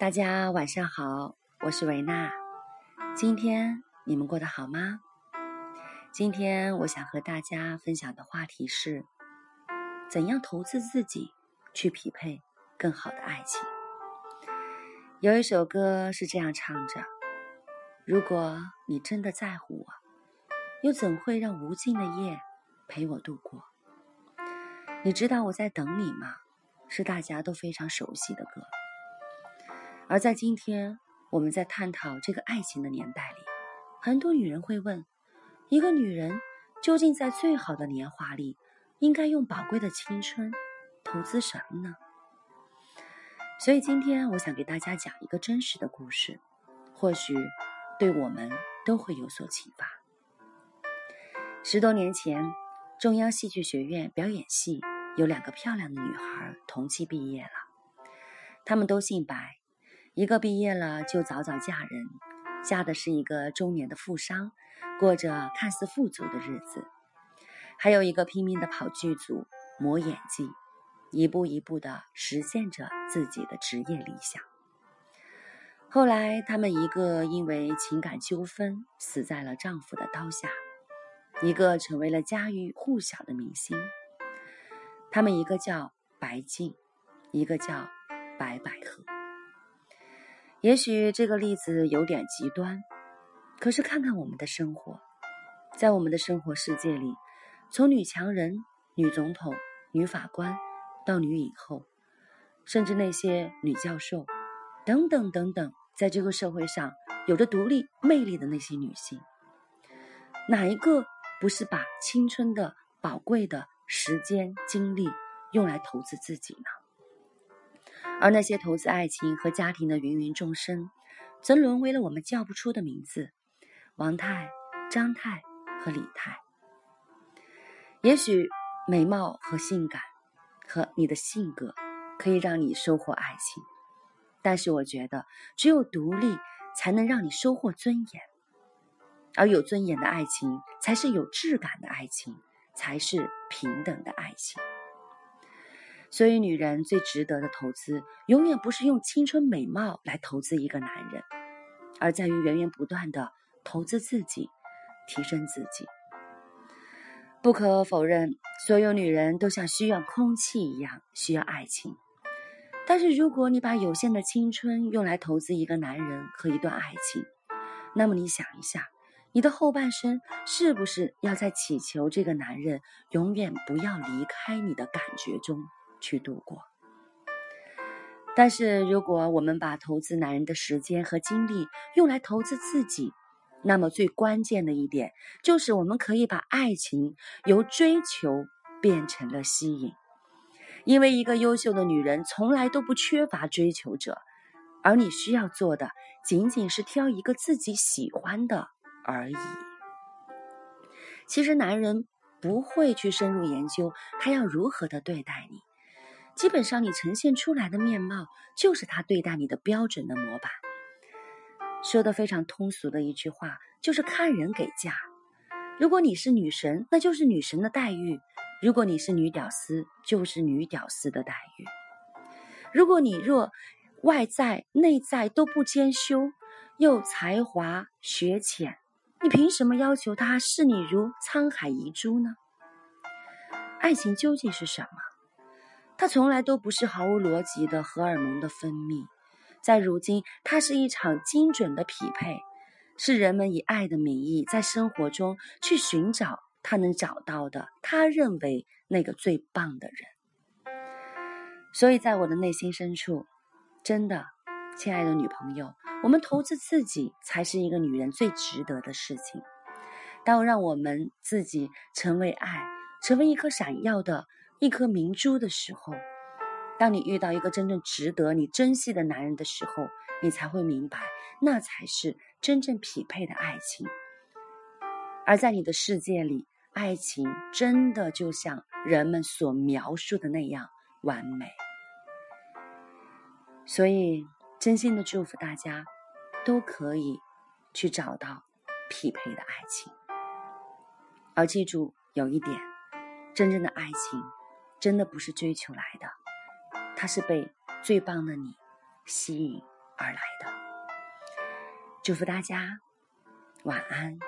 大家晚上好，我是维娜。今天你们过得好吗？今天我想和大家分享的话题是：怎样投资自己，去匹配更好的爱情。有一首歌是这样唱着：“如果你真的在乎我，又怎会让无尽的夜陪我度过？”你知道我在等你吗？是大家都非常熟悉的歌。而在今天，我们在探讨这个爱情的年代里，很多女人会问：一个女人究竟在最好的年华里，应该用宝贵的青春投资什么呢？所以今天我想给大家讲一个真实的故事，或许对我们都会有所启发。十多年前，中央戏剧学院表演系有两个漂亮的女孩同期毕业了，她们都姓白。一个毕业了就早早嫁人，嫁的是一个中年的富商，过着看似富足的日子；还有一个拼命的跑剧组磨演技，一步一步的实现着自己的职业理想。后来，他们一个因为情感纠纷死在了丈夫的刀下，一个成为了家喻户晓的明星。他们一个叫白静，一个叫白百合。也许这个例子有点极端，可是看看我们的生活，在我们的生活世界里，从女强人、女总统、女法官，到女影后，甚至那些女教授，等等等等，在这个社会上有着独立魅力的那些女性，哪一个不是把青春的宝贵的时间精力用来投资自己呢？而那些投资爱情和家庭的芸芸众生，则沦为了我们叫不出的名字：王太、张太和李太。也许美貌和性感，和你的性格，可以让你收获爱情，但是我觉得，只有独立，才能让你收获尊严。而有尊严的爱情，才是有质感的爱情，才是平等的爱情。所以，女人最值得的投资，永远不是用青春美貌来投资一个男人，而在于源源不断的投资自己，提升自己。不可否认，所有女人都像需要空气一样需要爱情。但是，如果你把有限的青春用来投资一个男人和一段爱情，那么你想一下，你的后半生是不是要在祈求这个男人永远不要离开你的感觉中？去度过，但是如果我们把投资男人的时间和精力用来投资自己，那么最关键的一点就是我们可以把爱情由追求变成了吸引，因为一个优秀的女人从来都不缺乏追求者，而你需要做的仅仅是挑一个自己喜欢的而已。其实男人不会去深入研究他要如何的对待你。基本上，你呈现出来的面貌就是他对待你的标准的模板。说的非常通俗的一句话，就是看人给价。如果你是女神，那就是女神的待遇；如果你是女屌丝，就是女屌丝的待遇。如果你若外在内在都不兼修，又才华学浅，你凭什么要求他视你如沧海遗珠呢？爱情究竟是什么？它从来都不是毫无逻辑的荷尔蒙的分泌，在如今，它是一场精准的匹配，是人们以爱的名义在生活中去寻找他能找到的，他认为那个最棒的人。所以在我的内心深处，真的，亲爱的女朋友，我们投资自己才是一个女人最值得的事情。当让我们自己成为爱，成为一颗闪耀的。一颗明珠的时候，当你遇到一个真正值得你珍惜的男人的时候，你才会明白，那才是真正匹配的爱情。而在你的世界里，爱情真的就像人们所描述的那样完美。所以，真心的祝福大家，都可以去找到匹配的爱情。而记住有一点，真正的爱情。真的不是追求来的，它是被最棒的你吸引而来的。祝福大家，晚安。